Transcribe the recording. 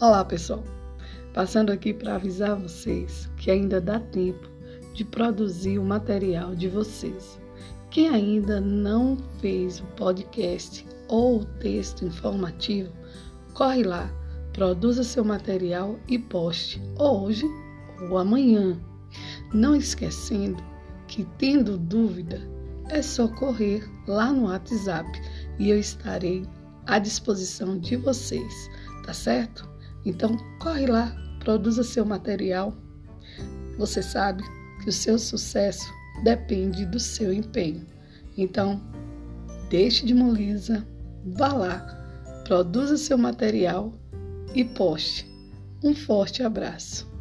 Olá, pessoal. Passando aqui para avisar vocês que ainda dá tempo de produzir o material de vocês. Quem ainda não fez o podcast ou o texto informativo, corre lá, produza seu material e poste hoje ou amanhã. Não esquecendo que, tendo dúvida, é só correr lá no WhatsApp e eu estarei à disposição de vocês, tá certo? Então, corre lá, produza seu material. Você sabe que o seu sucesso depende do seu empenho. Então, deixe de moleza, vá lá, produza seu material e poste. Um forte abraço.